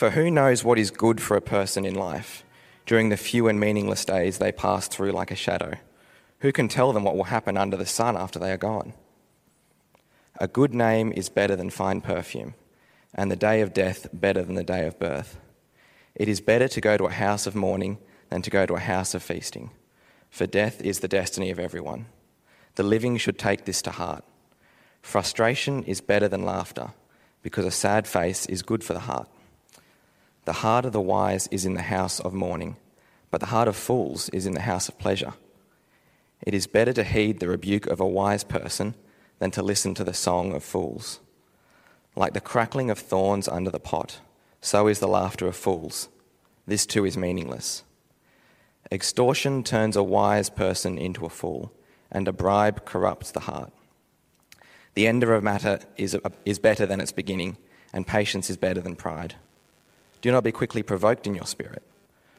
For who knows what is good for a person in life during the few and meaningless days they pass through like a shadow? Who can tell them what will happen under the sun after they are gone? A good name is better than fine perfume, and the day of death better than the day of birth. It is better to go to a house of mourning than to go to a house of feasting, for death is the destiny of everyone. The living should take this to heart. Frustration is better than laughter, because a sad face is good for the heart. The heart of the wise is in the house of mourning, but the heart of fools is in the house of pleasure. It is better to heed the rebuke of a wise person than to listen to the song of fools. Like the crackling of thorns under the pot, so is the laughter of fools. This too is meaningless. Extortion turns a wise person into a fool, and a bribe corrupts the heart. The end of a matter is, is better than its beginning, and patience is better than pride. Do not be quickly provoked in your spirit,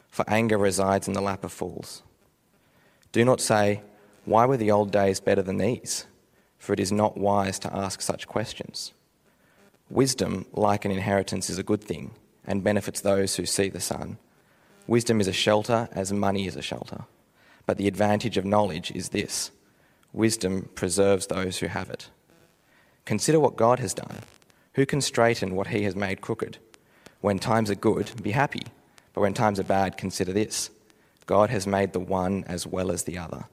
for anger resides in the lap of fools. Do not say, Why were the old days better than these? For it is not wise to ask such questions. Wisdom, like an inheritance, is a good thing and benefits those who see the sun. Wisdom is a shelter as money is a shelter. But the advantage of knowledge is this wisdom preserves those who have it. Consider what God has done. Who can straighten what he has made crooked? When times are good, be happy. But when times are bad, consider this God has made the one as well as the other.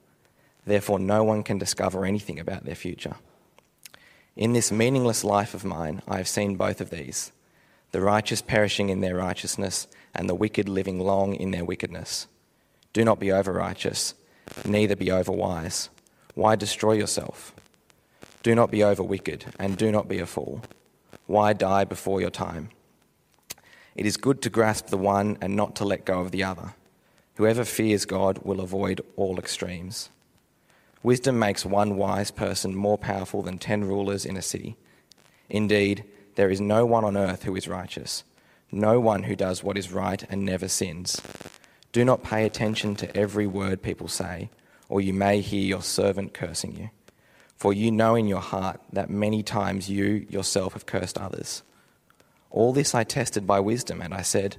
Therefore, no one can discover anything about their future. In this meaningless life of mine, I have seen both of these the righteous perishing in their righteousness, and the wicked living long in their wickedness. Do not be over righteous, neither be over wise. Why destroy yourself? Do not be over wicked, and do not be a fool. Why die before your time? It is good to grasp the one and not to let go of the other. Whoever fears God will avoid all extremes. Wisdom makes one wise person more powerful than ten rulers in a city. Indeed, there is no one on earth who is righteous, no one who does what is right and never sins. Do not pay attention to every word people say, or you may hear your servant cursing you. For you know in your heart that many times you yourself have cursed others. All this I tested by wisdom, and I said,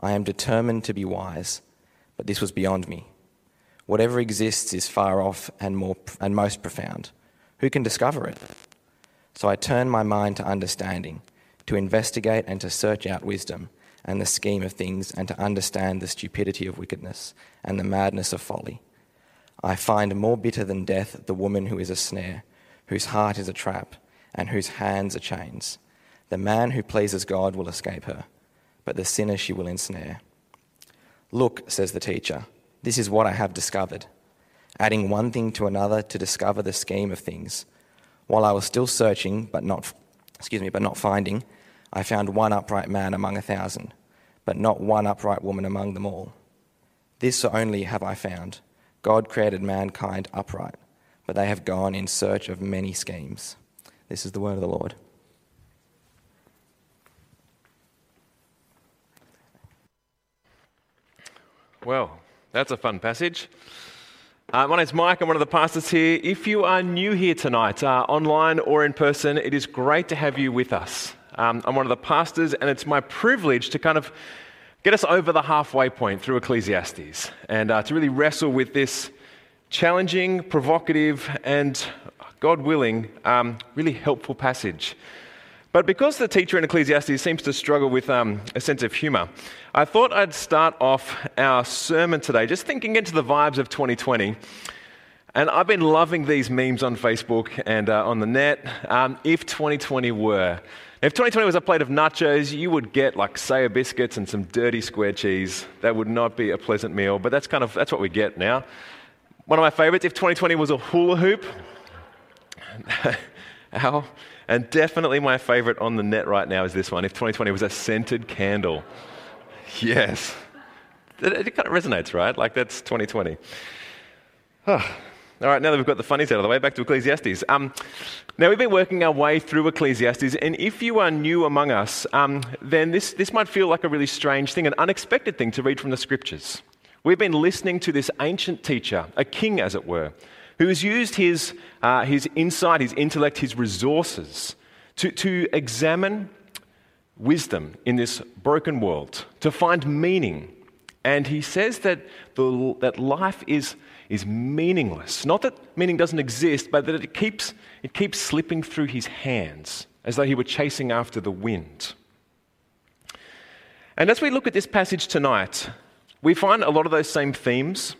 I am determined to be wise, but this was beyond me. Whatever exists is far off and, more, and most profound. Who can discover it? So I turned my mind to understanding, to investigate and to search out wisdom and the scheme of things, and to understand the stupidity of wickedness and the madness of folly. I find more bitter than death the woman who is a snare, whose heart is a trap, and whose hands are chains. The man who pleases God will escape her, but the sinner she will ensnare. Look, says the teacher, this is what I have discovered, adding one thing to another to discover the scheme of things. While I was still searching, but not, excuse me, but not finding, I found one upright man among a thousand, but not one upright woman among them all. This only have I found God created mankind upright, but they have gone in search of many schemes. This is the word of the Lord. Well, that's a fun passage. Uh, my name's Mike. I'm one of the pastors here. If you are new here tonight, uh, online or in person, it is great to have you with us. Um, I'm one of the pastors, and it's my privilege to kind of get us over the halfway point through Ecclesiastes and uh, to really wrestle with this challenging, provocative, and God willing, um, really helpful passage. But because the teacher in Ecclesiastes seems to struggle with um, a sense of humor, I thought I'd start off our sermon today just thinking into the vibes of 2020. And I've been loving these memes on Facebook and uh, on the net. Um, if 2020 were, if 2020 was a plate of nachos, you would get like Sayer biscuits and some dirty square cheese. That would not be a pleasant meal, but that's kind of that's what we get now. One of my favorites, if 2020 was a hula hoop, ow. And definitely my favorite on the net right now is this one. If 2020 was a scented candle. Yes. It, it kind of resonates, right? Like that's 2020. Oh. All right, now that we've got the funnies out of the way, back to Ecclesiastes. Um, now, we've been working our way through Ecclesiastes, and if you are new among us, um, then this, this might feel like a really strange thing, an unexpected thing to read from the scriptures. We've been listening to this ancient teacher, a king, as it were, who has used his, uh, his insight, his intellect, his resources to, to examine wisdom in this broken world, to find meaning. And he says that, the, that life is is meaningless. Not that meaning doesn't exist, but that it keeps, it keeps slipping through his hands as though he were chasing after the wind. And as we look at this passage tonight, we find a lot of those same themes.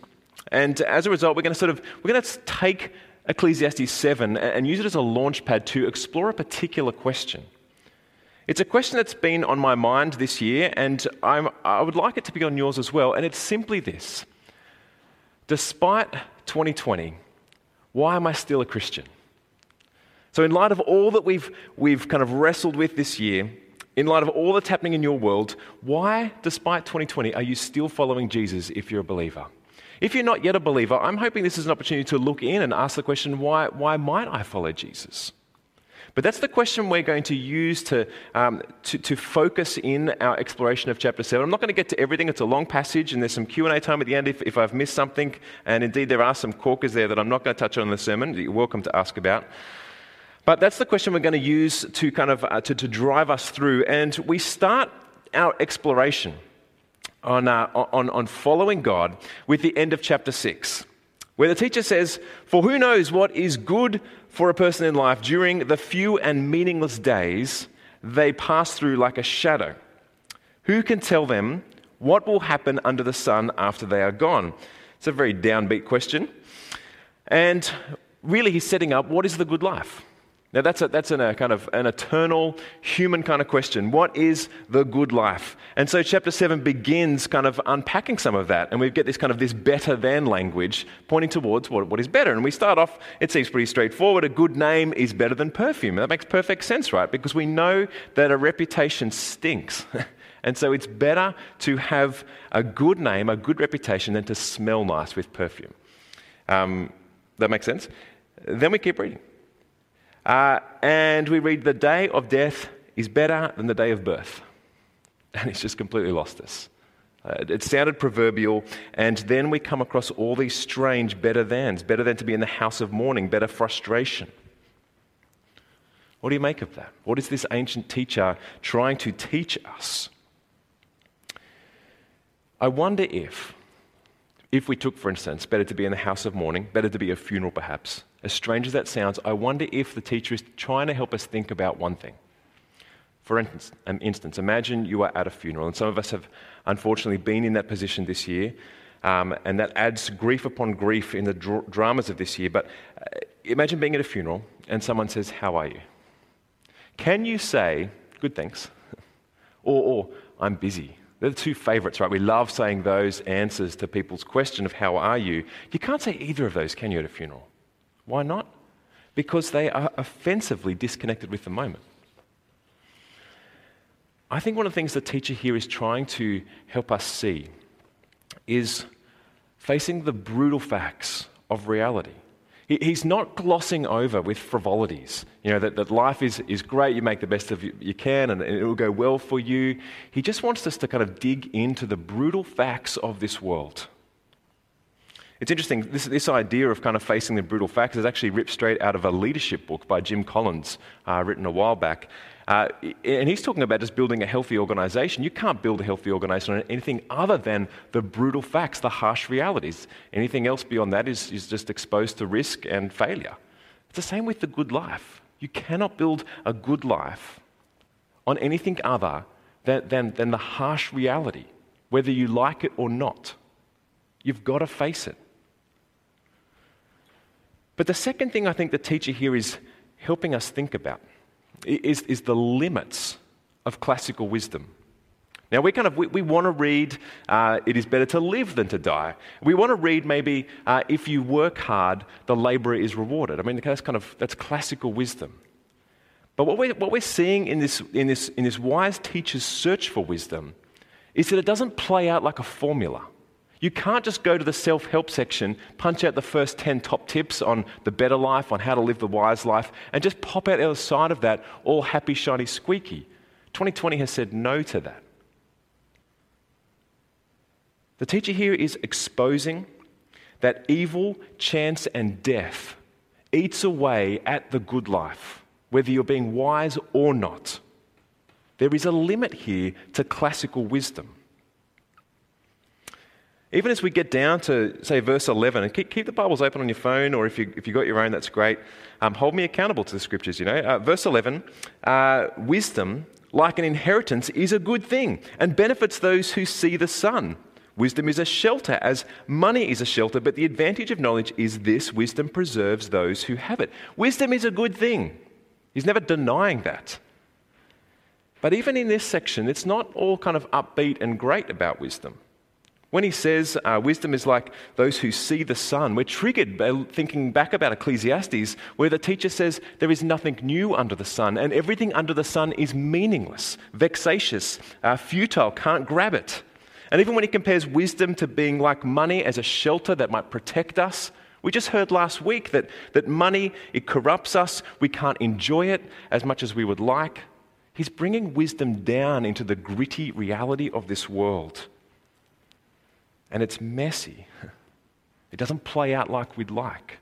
And as a result, we're going to sort of we're going to take Ecclesiastes 7 and use it as a launch pad to explore a particular question. It's a question that's been on my mind this year, and I'm, i would like it to be on yours as well. And it's simply this despite 2020, why am I still a Christian? So, in light of all that we've, we've kind of wrestled with this year, in light of all that's happening in your world, why, despite 2020, are you still following Jesus if you're a believer? If you're not yet a believer, I'm hoping this is an opportunity to look in and ask the question why, why might I follow Jesus? But that's the question we're going to use to, um, to, to, focus in our exploration of chapter 7. I'm not going to get to everything. It's a long passage, and there's some Q&A time at the end if, if I've missed something. And indeed, there are some corkers there that I'm not going to touch on in the sermon that you're welcome to ask about. But that's the question we're going to use to kind of uh, to, to drive us through. And we start our exploration on, uh, on, on following God with the end of chapter 6 where the teacher says, For who knows what is good for a person in life during the few and meaningless days they pass through like a shadow? Who can tell them what will happen under the sun after they are gone? It's a very downbeat question. And really, he's setting up what is the good life? Now, that's, a, that's an, a kind of an eternal human kind of question. What is the good life? And so, chapter 7 begins kind of unpacking some of that. And we get this kind of this better than language pointing towards what, what is better. And we start off, it seems pretty straightforward. A good name is better than perfume. That makes perfect sense, right? Because we know that a reputation stinks. and so, it's better to have a good name, a good reputation, than to smell nice with perfume. Um, that makes sense? Then we keep reading. Uh, and we read, The day of death is better than the day of birth. And it's just completely lost us. Uh, it sounded proverbial, and then we come across all these strange better thans better than to be in the house of mourning, better frustration. What do you make of that? What is this ancient teacher trying to teach us? I wonder if, if we took, for instance, better to be in the house of mourning, better to be a funeral perhaps, as strange as that sounds, I wonder if the teacher is trying to help us think about one thing. For instance, imagine you are at a funeral, and some of us have unfortunately been in that position this year, um, and that adds grief upon grief in the dr- dramas of this year. But uh, imagine being at a funeral and someone says, How are you? Can you say, Good, thanks? or, or, I'm busy. They're the two favorites, right? We love saying those answers to people's question of how are you. You can't say either of those, can you, at a funeral? Why not? Because they are offensively disconnected with the moment. I think one of the things the teacher here is trying to help us see is facing the brutal facts of reality. He's not glossing over with frivolities, you know, that, that life is, is great, you make the best of you, you can, and it will go well for you. He just wants us to kind of dig into the brutal facts of this world. It's interesting, this, this idea of kind of facing the brutal facts is actually ripped straight out of a leadership book by Jim Collins, uh, written a while back. Uh, and he's talking about just building a healthy organization. You can't build a healthy organization on anything other than the brutal facts, the harsh realities. Anything else beyond that is, is just exposed to risk and failure. It's the same with the good life. You cannot build a good life on anything other than, than, than the harsh reality, whether you like it or not. You've got to face it. But the second thing I think the teacher here is helping us think about is, is the limits of classical wisdom. Now, we kind of, we, we want to read, uh, it is better to live than to die. We want to read maybe, uh, if you work hard, the laborer is rewarded. I mean, that's kind of, that's classical wisdom. But what we're, what we're seeing in this, in, this, in this wise teacher's search for wisdom is that it doesn't play out like a formula. You can't just go to the self help section, punch out the first 10 top tips on the better life, on how to live the wise life, and just pop out the other side of that all happy, shiny, squeaky. 2020 has said no to that. The teacher here is exposing that evil, chance, and death eats away at the good life, whether you're being wise or not. There is a limit here to classical wisdom. Even as we get down to, say, verse 11, and keep, keep the Bibles open on your phone, or if, you, if you've got your own, that's great. Um, hold me accountable to the scriptures, you know. Uh, verse 11 uh, wisdom, like an inheritance, is a good thing and benefits those who see the sun. Wisdom is a shelter, as money is a shelter, but the advantage of knowledge is this wisdom preserves those who have it. Wisdom is a good thing. He's never denying that. But even in this section, it's not all kind of upbeat and great about wisdom. When he says uh, wisdom is like those who see the sun, we're triggered by thinking back about Ecclesiastes, where the teacher says there is nothing new under the sun, and everything under the sun is meaningless, vexatious, uh, futile, can't grab it. And even when he compares wisdom to being like money as a shelter that might protect us, we just heard last week that, that money, it corrupts us. We can't enjoy it as much as we would like. He's bringing wisdom down into the gritty reality of this world. And it's messy. It doesn't play out like we'd like.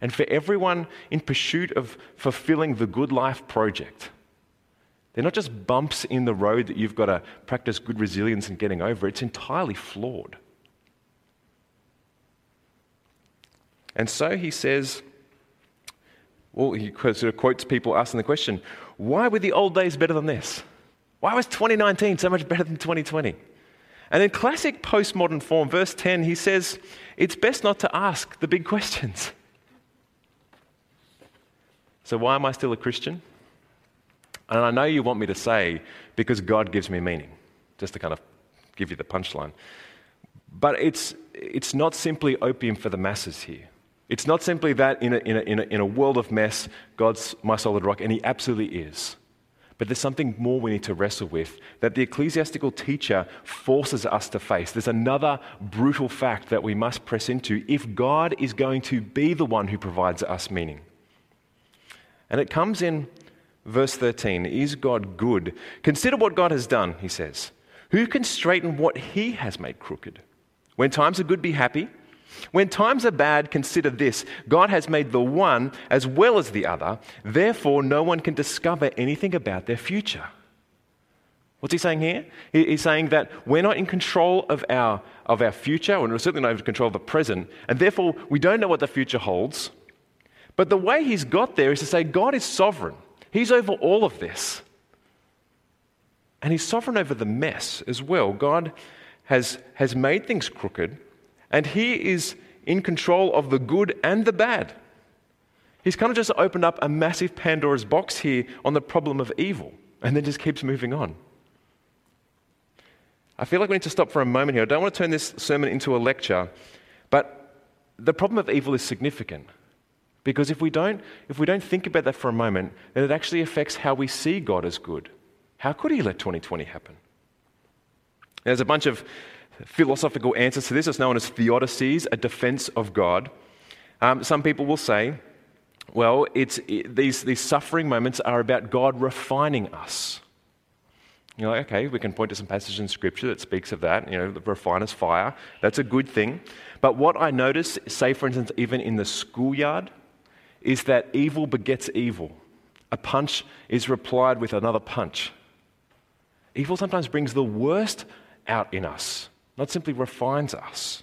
And for everyone in pursuit of fulfilling the good life project, they're not just bumps in the road that you've got to practice good resilience and getting over, it's entirely flawed. And so he says, well, he sort of quotes people asking the question, why were the old days better than this? Why was 2019 so much better than 2020? And in classic postmodern form, verse 10, he says, it's best not to ask the big questions. So, why am I still a Christian? And I know you want me to say, because God gives me meaning, just to kind of give you the punchline. But it's, it's not simply opium for the masses here. It's not simply that in a, in, a, in, a, in a world of mess, God's my solid rock, and He absolutely is. But there's something more we need to wrestle with that the ecclesiastical teacher forces us to face. There's another brutal fact that we must press into if God is going to be the one who provides us meaning. And it comes in Verse 13 Is God good? Consider what God has done, he says. Who can straighten what he has made crooked? When times are good, be happy. When times are bad, consider this God has made the one as well as the other. Therefore, no one can discover anything about their future. What's he saying here? He's saying that we're not in control of our, of our future, and we're certainly not in control of the present, and therefore we don't know what the future holds. But the way he's got there is to say God is sovereign. He's over all of this. And He's sovereign over the mess as well. God has, has made things crooked, and He is in control of the good and the bad. He's kind of just opened up a massive Pandora's box here on the problem of evil, and then just keeps moving on. I feel like we need to stop for a moment here. I don't want to turn this sermon into a lecture, but the problem of evil is significant. Because if we don't, if we don't think about that for a moment, then it actually affects how we see God as good. How could He let 2020 happen? There's a bunch of philosophical answers to this. It's known as theodicies, a defense of God. Um, some people will say, well, it's, it, these, these suffering moments are about God refining us. You're like, okay, we can point to some passages in Scripture that speaks of that. You know, the refiner's fire. That's a good thing. But what I notice, say, for instance, even in the schoolyard, is that evil begets evil. A punch is replied with another punch. Evil sometimes brings the worst out in us, not simply refines us.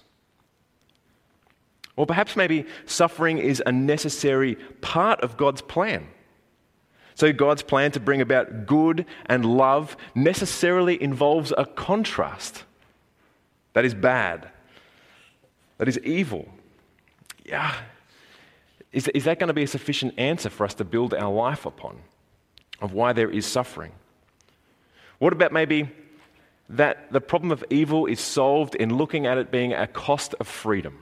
Or perhaps maybe suffering is a necessary part of God's plan. So, God's plan to bring about good and love necessarily involves a contrast that is bad, that is evil. Yeah, is, is that going to be a sufficient answer for us to build our life upon of why there is suffering? What about maybe that the problem of evil is solved in looking at it being a cost of freedom?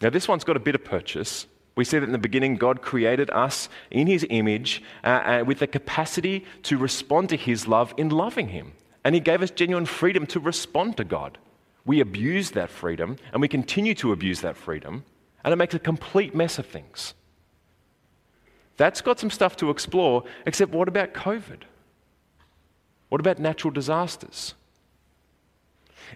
Now, this one's got a bit of purchase. We see that in the beginning, God created us in His image uh, uh, with the capacity to respond to His love in loving Him. And He gave us genuine freedom to respond to God. We abuse that freedom, and we continue to abuse that freedom, and it makes a complete mess of things. That's got some stuff to explore, except what about COVID? What about natural disasters?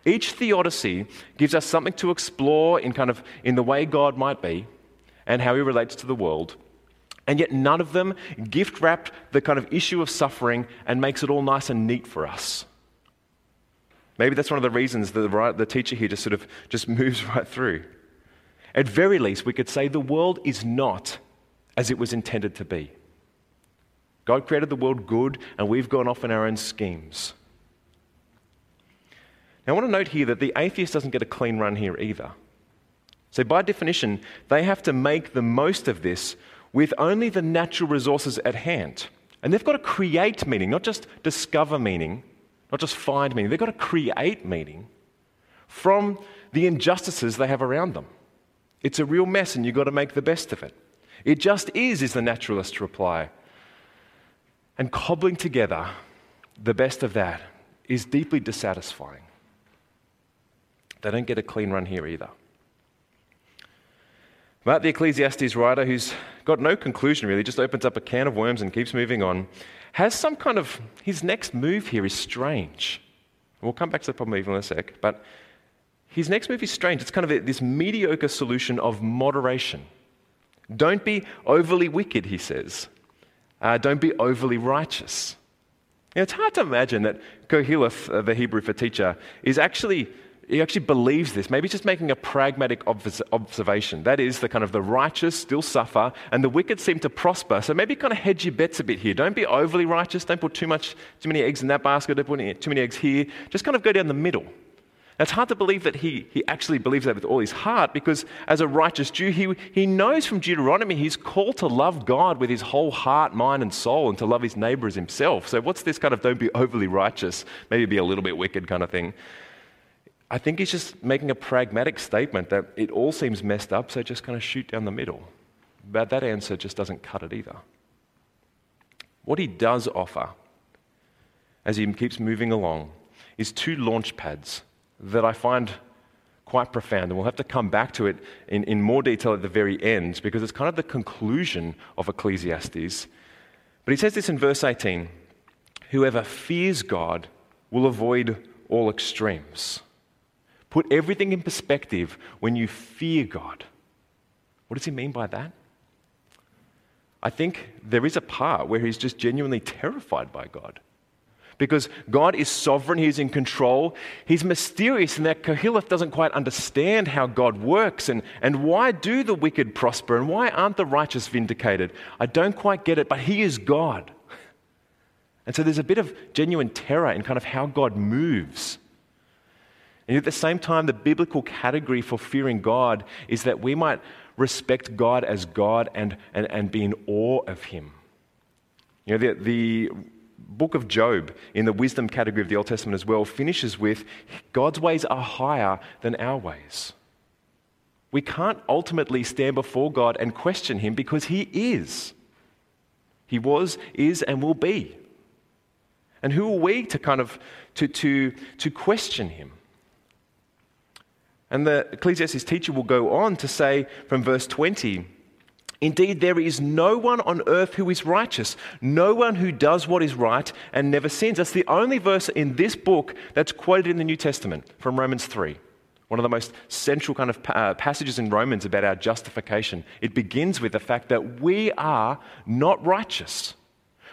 Each theodicy gives us something to explore in kind of in the way God might be and how he relates to the world. And yet none of them gift wrapped the kind of issue of suffering and makes it all nice and neat for us. Maybe that's one of the reasons the, the teacher here just sort of just moves right through. At very least, we could say the world is not as it was intended to be. God created the world good, and we've gone off in our own schemes. Now, I want to note here that the atheist doesn't get a clean run here either. So, by definition, they have to make the most of this with only the natural resources at hand. And they've got to create meaning, not just discover meaning, not just find meaning. They've got to create meaning from the injustices they have around them. It's a real mess, and you've got to make the best of it. It just is, is the naturalist's reply. And cobbling together the best of that is deeply dissatisfying. They don't get a clean run here either. But the Ecclesiastes writer, who's got no conclusion really, just opens up a can of worms and keeps moving on, has some kind of, his next move here is strange. We'll come back to the problem even in a sec, but his next move is strange. It's kind of this mediocre solution of moderation. Don't be overly wicked, he says. Uh, don't be overly righteous. You know, it's hard to imagine that Koheleth, uh, the Hebrew for teacher, is actually he actually believes this. Maybe just making a pragmatic observation. That is, the kind of the righteous still suffer and the wicked seem to prosper. So maybe kind of hedge your bets a bit here. Don't be overly righteous. Don't put too much, too many eggs in that basket. Don't put too many eggs here. Just kind of go down the middle. Now, it's hard to believe that he, he actually believes that with all his heart because as a righteous Jew, he, he knows from Deuteronomy he's called to love God with his whole heart, mind, and soul and to love his neighbor as himself. So, what's this kind of don't be overly righteous, maybe be a little bit wicked kind of thing? I think he's just making a pragmatic statement that it all seems messed up, so just kind of shoot down the middle. But that answer just doesn't cut it either. What he does offer, as he keeps moving along, is two launch pads that I find quite profound. And we'll have to come back to it in, in more detail at the very end because it's kind of the conclusion of Ecclesiastes. But he says this in verse 18 Whoever fears God will avoid all extremes. Put everything in perspective when you fear God. What does he mean by that? I think there is a part where he's just genuinely terrified by God. Because God is sovereign, He's in control. He's mysterious and that Koheleth doesn't quite understand how God works and, and why do the wicked prosper and why aren't the righteous vindicated? I don't quite get it, but He is God. And so there's a bit of genuine terror in kind of how God moves and at the same time, the biblical category for fearing God is that we might respect God as God and, and, and be in awe of Him. You know, the, the book of Job, in the wisdom category of the Old Testament as well, finishes with God's ways are higher than our ways. We can't ultimately stand before God and question Him because He is. He was, is, and will be. And who are we to kind of to, to, to question Him? And the Ecclesiastes teacher will go on to say from verse 20 Indeed, there is no one on earth who is righteous, no one who does what is right and never sins. That's the only verse in this book that's quoted in the New Testament from Romans 3. One of the most central kind of uh, passages in Romans about our justification. It begins with the fact that we are not righteous.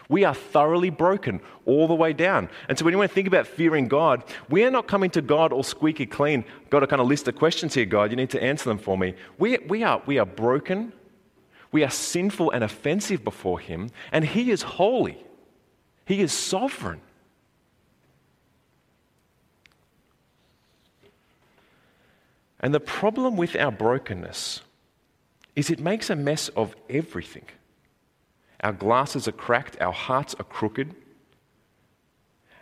We are thoroughly broken all the way down. And so when you want to think about fearing God, we are not coming to God all squeaky clean. Got a kind of list of questions here, God. You need to answer them for me. We, we, are, we are broken. We are sinful and offensive before Him. And He is holy. He is sovereign. And the problem with our brokenness is it makes a mess of everything. Our glasses are cracked, our hearts are crooked.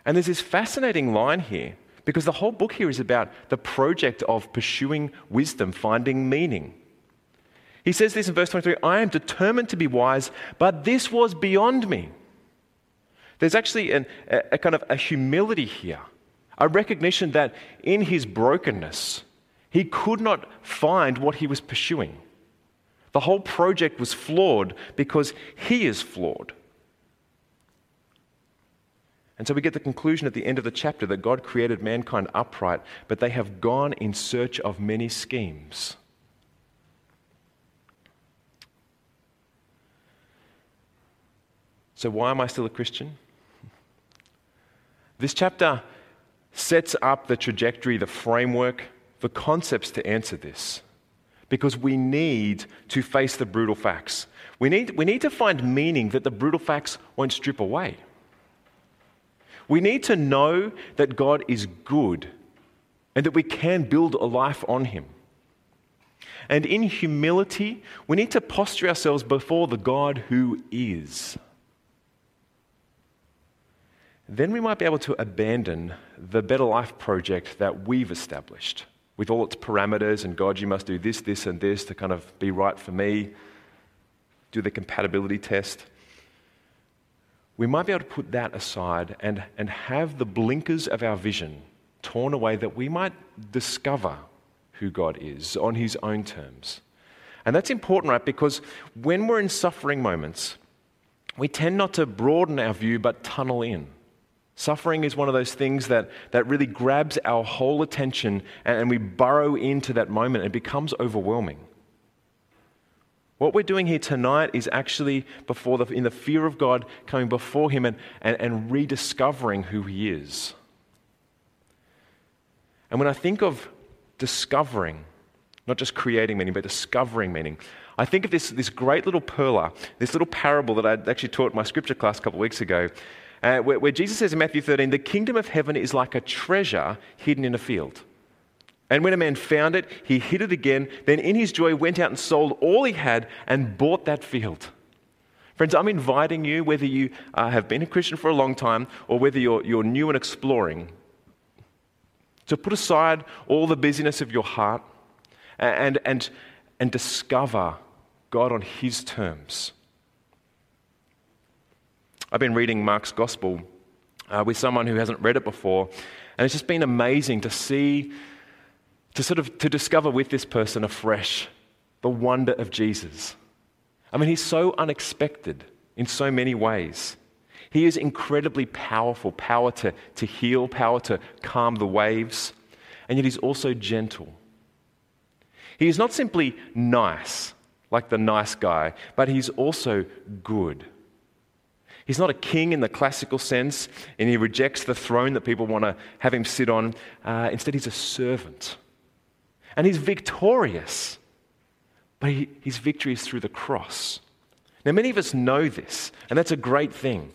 And there's this fascinating line here because the whole book here is about the project of pursuing wisdom, finding meaning. He says this in verse 23 I am determined to be wise, but this was beyond me. There's actually an, a, a kind of a humility here, a recognition that in his brokenness, he could not find what he was pursuing. The whole project was flawed because he is flawed. And so we get the conclusion at the end of the chapter that God created mankind upright, but they have gone in search of many schemes. So, why am I still a Christian? This chapter sets up the trajectory, the framework, the concepts to answer this. Because we need to face the brutal facts. We need, we need to find meaning that the brutal facts won't strip away. We need to know that God is good and that we can build a life on Him. And in humility, we need to posture ourselves before the God who is then we might be able to abandon the Better Life project that we've established with all its parameters and God, you must do this, this, and this to kind of be right for me, do the compatibility test. We might be able to put that aside and, and have the blinkers of our vision torn away that we might discover who God is on His own terms. And that's important, right? Because when we're in suffering moments, we tend not to broaden our view but tunnel in. Suffering is one of those things that, that really grabs our whole attention and, and we burrow into that moment and it becomes overwhelming. What we're doing here tonight is actually before the, in the fear of God, coming before Him and, and, and rediscovering who He is. And when I think of discovering, not just creating meaning, but discovering meaning, I think of this, this great little perla, this little parable that I actually taught my scripture class a couple of weeks ago uh, where, where Jesus says in Matthew 13, the kingdom of heaven is like a treasure hidden in a field. And when a man found it, he hid it again. Then, in his joy, went out and sold all he had and bought that field. Friends, I'm inviting you, whether you uh, have been a Christian for a long time or whether you're, you're new and exploring, to put aside all the busyness of your heart and, and, and discover God on His terms. I've been reading Mark's Gospel uh, with someone who hasn't read it before, and it's just been amazing to see, to sort of to discover with this person afresh the wonder of Jesus. I mean, he's so unexpected in so many ways. He is incredibly powerful power to, to heal, power to calm the waves, and yet he's also gentle. He is not simply nice, like the nice guy, but he's also good. He's not a king in the classical sense, and he rejects the throne that people want to have him sit on. Uh, instead, he's a servant. And he's victorious, but he, his victory is through the cross. Now, many of us know this, and that's a great thing.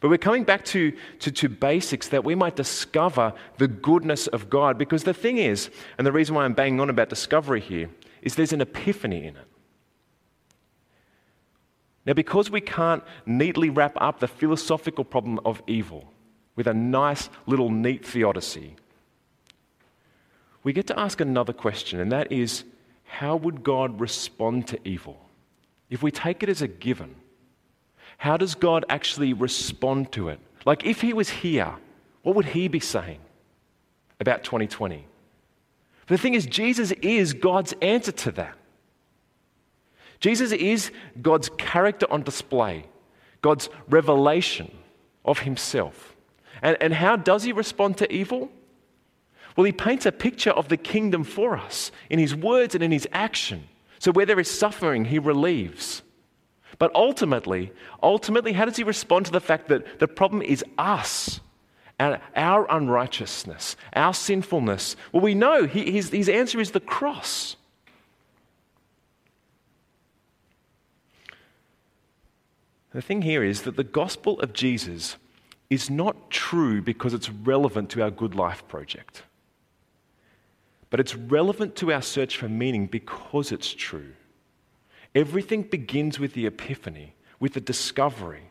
But we're coming back to, to, to, basics that we might discover the goodness of God. Because the thing is, and the reason why I'm banging on about discovery here, is there's an epiphany in it. Now, because we can't neatly wrap up the philosophical problem of evil with a nice little neat theodicy, we get to ask another question, and that is how would God respond to evil? If we take it as a given, how does God actually respond to it? Like, if He was here, what would He be saying about 2020? But the thing is, Jesus is God's answer to that. Jesus is God's character on display, God's revelation of himself. And, and how does he respond to evil? Well, he paints a picture of the kingdom for us in his words and in his action. So where there is suffering, he relieves. But ultimately, ultimately, how does he respond to the fact that the problem is us? and our unrighteousness, our sinfulness. Well, we know he, his, his answer is the cross. The thing here is that the gospel of Jesus is not true because it's relevant to our good life project, but it's relevant to our search for meaning because it's true. Everything begins with the epiphany, with the discovery.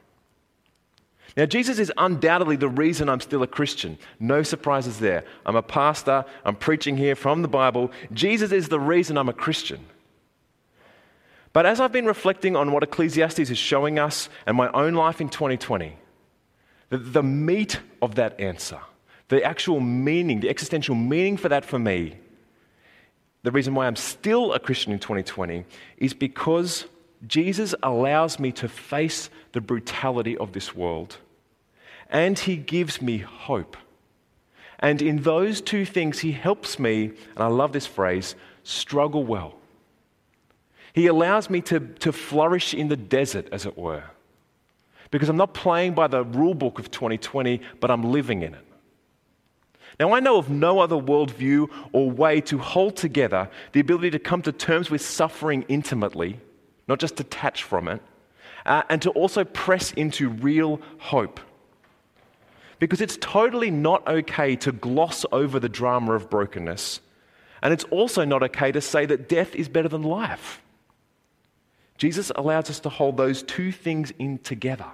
Now, Jesus is undoubtedly the reason I'm still a Christian. No surprises there. I'm a pastor, I'm preaching here from the Bible. Jesus is the reason I'm a Christian. But as I've been reflecting on what Ecclesiastes is showing us and my own life in 2020, the, the meat of that answer, the actual meaning, the existential meaning for that for me, the reason why I'm still a Christian in 2020 is because Jesus allows me to face the brutality of this world and he gives me hope. And in those two things, he helps me, and I love this phrase, struggle well. He allows me to, to flourish in the desert, as it were, because I'm not playing by the rule book of 2020, but I'm living in it. Now, I know of no other worldview or way to hold together the ability to come to terms with suffering intimately, not just detach from it, uh, and to also press into real hope. Because it's totally not okay to gloss over the drama of brokenness. And it's also not okay to say that death is better than life. Jesus allows us to hold those two things in together.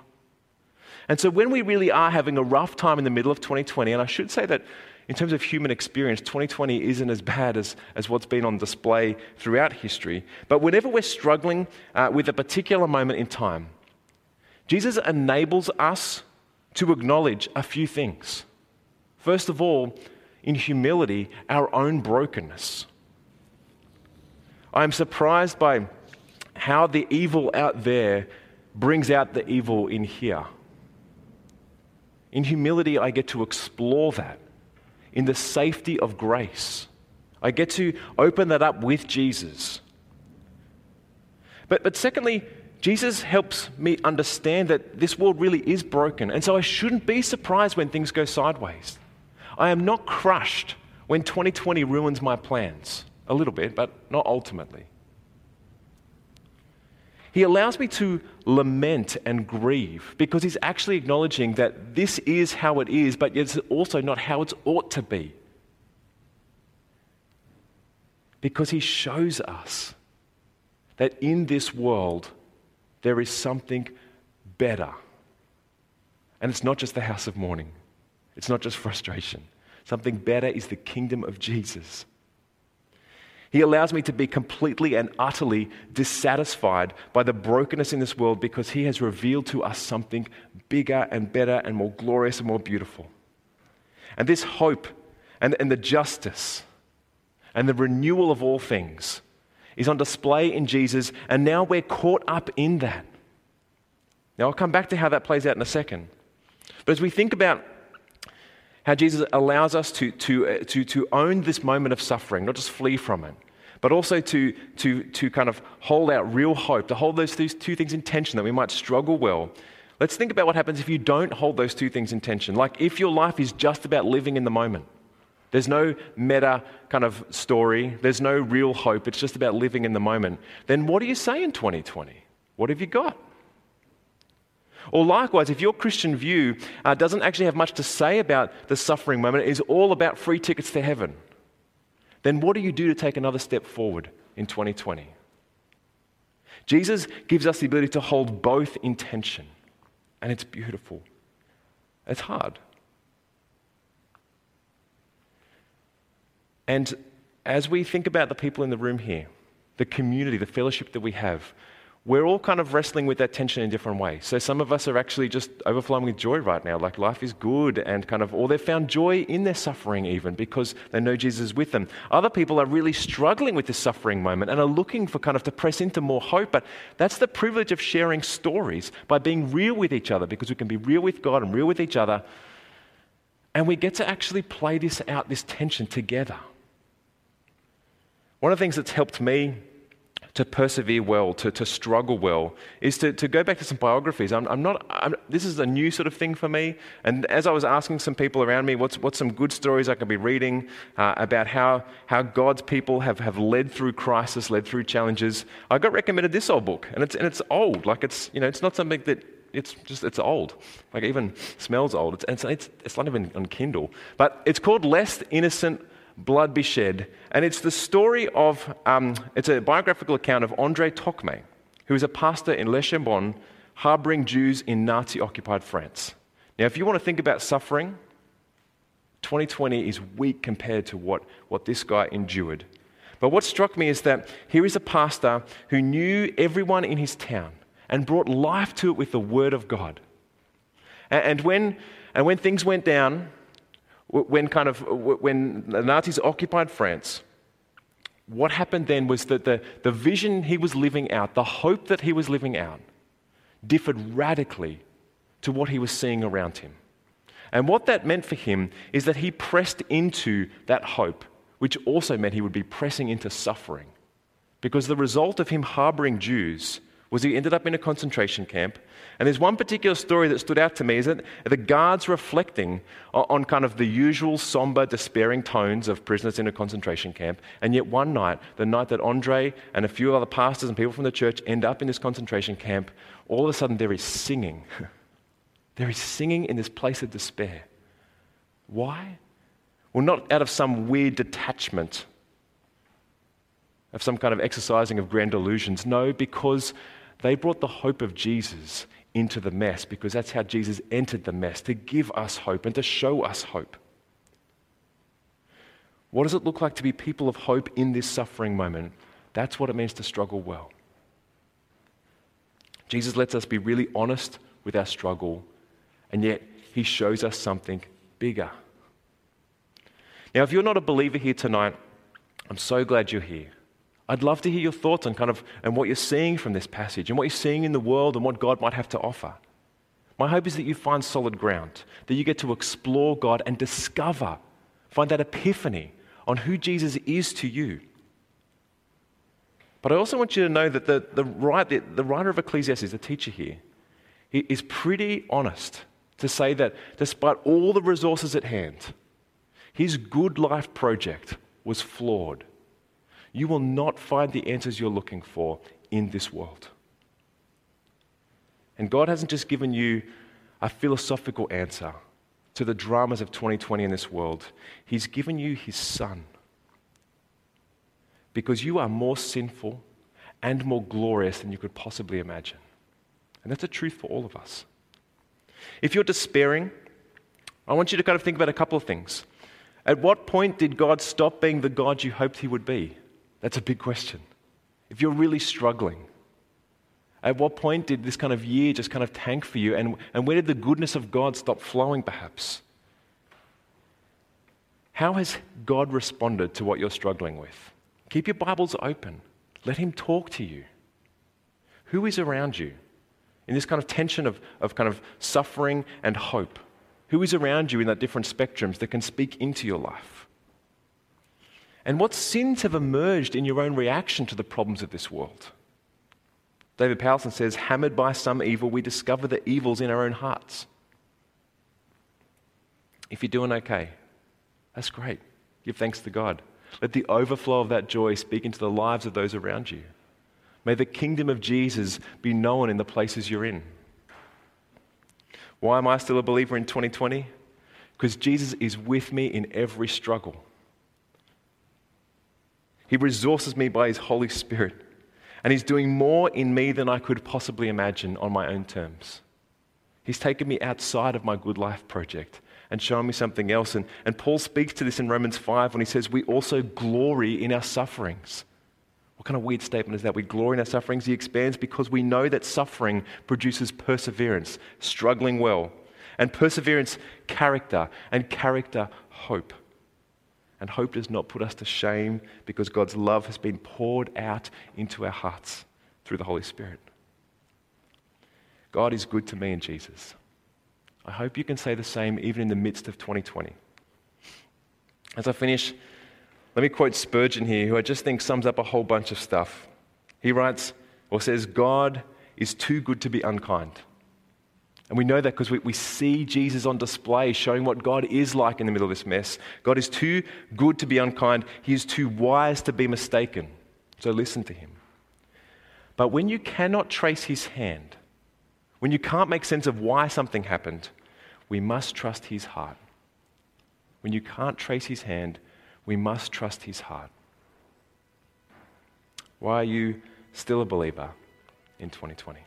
And so when we really are having a rough time in the middle of 2020, and I should say that in terms of human experience, 2020 isn't as bad as, as what's been on display throughout history. But whenever we're struggling uh, with a particular moment in time, Jesus enables us to acknowledge a few things. First of all, in humility, our own brokenness. I am surprised by how the evil out there brings out the evil in here. In humility, I get to explore that in the safety of grace. I get to open that up with Jesus. But, but secondly, Jesus helps me understand that this world really is broken, and so I shouldn't be surprised when things go sideways. I am not crushed when 2020 ruins my plans. A little bit, but not ultimately. He allows me to lament and grieve because he's actually acknowledging that this is how it is, but it's also not how it ought to be. Because he shows us that in this world, there is something better. And it's not just the house of mourning, it's not just frustration. Something better is the kingdom of Jesus. He allows me to be completely and utterly dissatisfied by the brokenness in this world because He has revealed to us something bigger and better and more glorious and more beautiful. And this hope and, and the justice and the renewal of all things is on display in Jesus, and now we're caught up in that. Now, I'll come back to how that plays out in a second. But as we think about how Jesus allows us to, to, uh, to, to own this moment of suffering, not just flee from it, but also to, to, to kind of hold out real hope, to hold those two things in tension that we might struggle well. Let's think about what happens if you don't hold those two things in tension. Like if your life is just about living in the moment. There's no meta kind of story. There's no real hope. It's just about living in the moment. Then what do you say in 2020? What have you got? Or likewise, if your Christian view uh, doesn't actually have much to say about the suffering moment, is all about free tickets to heaven, then what do you do to take another step forward in 2020? Jesus gives us the ability to hold both intention, and it's beautiful. It's hard. And as we think about the people in the room here, the community, the fellowship that we have, we're all kind of wrestling with that tension in different ways. So some of us are actually just overflowing with joy right now, like life is good and kind of, or they've found joy in their suffering even because they know Jesus is with them. Other people are really struggling with this suffering moment and are looking for kind of to press into more hope. But that's the privilege of sharing stories by being real with each other because we can be real with God and real with each other. And we get to actually play this out, this tension together. One of the things that's helped me to persevere well, to, to struggle well, is to, to go back to some biographies. I'm, I'm not, I'm, this is a new sort of thing for me. And as I was asking some people around me, what's, what's some good stories I can be reading uh, about how, how God's people have, have led through crisis, led through challenges, I got recommended this old book. And it's, and it's old. Like it's, you know, it's not something that it's just it's old like even smells old it's, it's, it's, it's not even on kindle but it's called Lest innocent blood be shed. And it's the story of, um, it's a biographical account of André Trocmé, who was a pastor in Le Chambon, harboring Jews in Nazi occupied France. Now, if you want to think about suffering, 2020 is weak compared to what, what this guy endured. But what struck me is that here is a pastor who knew everyone in his town and brought life to it with the word of God. And when, and when things went down, when, kind of, when the Nazis occupied France, what happened then was that the, the vision he was living out, the hope that he was living out, differed radically to what he was seeing around him. And what that meant for him is that he pressed into that hope, which also meant he would be pressing into suffering. Because the result of him harboring Jews was he ended up in a concentration camp. And there's one particular story that stood out to me is that the guards reflecting on kind of the usual somber, despairing tones of prisoners in a concentration camp. And yet one night, the night that André and a few other pastors and people from the church end up in this concentration camp, all of a sudden there is singing. there is singing in this place of despair. Why? Well, not out of some weird detachment of some kind of exercising of grand illusions. No, because they brought the hope of Jesus into the mess because that's how Jesus entered the mess to give us hope and to show us hope. What does it look like to be people of hope in this suffering moment? That's what it means to struggle well. Jesus lets us be really honest with our struggle, and yet he shows us something bigger. Now, if you're not a believer here tonight, I'm so glad you're here. I'd love to hear your thoughts on kind of and what you're seeing from this passage and what you're seeing in the world and what God might have to offer. My hope is that you find solid ground, that you get to explore God and discover, find that epiphany on who Jesus is to you. But I also want you to know that the, the, the, the writer of Ecclesiastes, the teacher here, he is pretty honest to say that despite all the resources at hand, his good life project was flawed you will not find the answers you're looking for in this world. And God hasn't just given you a philosophical answer to the dramas of 2020 in this world, He's given you His Son. Because you are more sinful and more glorious than you could possibly imagine. And that's a truth for all of us. If you're despairing, I want you to kind of think about a couple of things. At what point did God stop being the God you hoped He would be? That's a big question. If you're really struggling, at what point did this kind of year just kind of tank for you? And, and where did the goodness of God stop flowing, perhaps? How has God responded to what you're struggling with? Keep your Bibles open. Let Him talk to you. Who is around you in this kind of tension of, of kind of suffering and hope? Who is around you in that different spectrums that can speak into your life? And what sins have emerged in your own reaction to the problems of this world? David Powlison says, hammered by some evil, we discover the evils in our own hearts. If you're doing okay, that's great. Give thanks to God. Let the overflow of that joy speak into the lives of those around you. May the kingdom of Jesus be known in the places you're in. Why am I still a believer in 2020? Because Jesus is with me in every struggle. He resources me by His Holy Spirit. And He's doing more in me than I could possibly imagine on my own terms. He's taken me outside of my good life project and shown me something else. And, and Paul speaks to this in Romans 5 when he says, We also glory in our sufferings. What kind of weird statement is that? We glory in our sufferings. He expands because we know that suffering produces perseverance, struggling well, and perseverance, character, and character, hope. And hope does not put us to shame because God's love has been poured out into our hearts through the Holy Spirit. God is good to me in Jesus. I hope you can say the same even in the midst of 2020. As I finish, let me quote Spurgeon here, who I just think sums up a whole bunch of stuff. He writes or says, God is too good to be unkind. And we know that because we, we see Jesus on display showing what God is like in the middle of this mess. God is too good to be unkind, He is too wise to be mistaken. So listen to Him. But when you cannot trace His hand, when you can't make sense of why something happened, we must trust His heart. When you can't trace His hand, we must trust His heart. Why are you still a believer in 2020?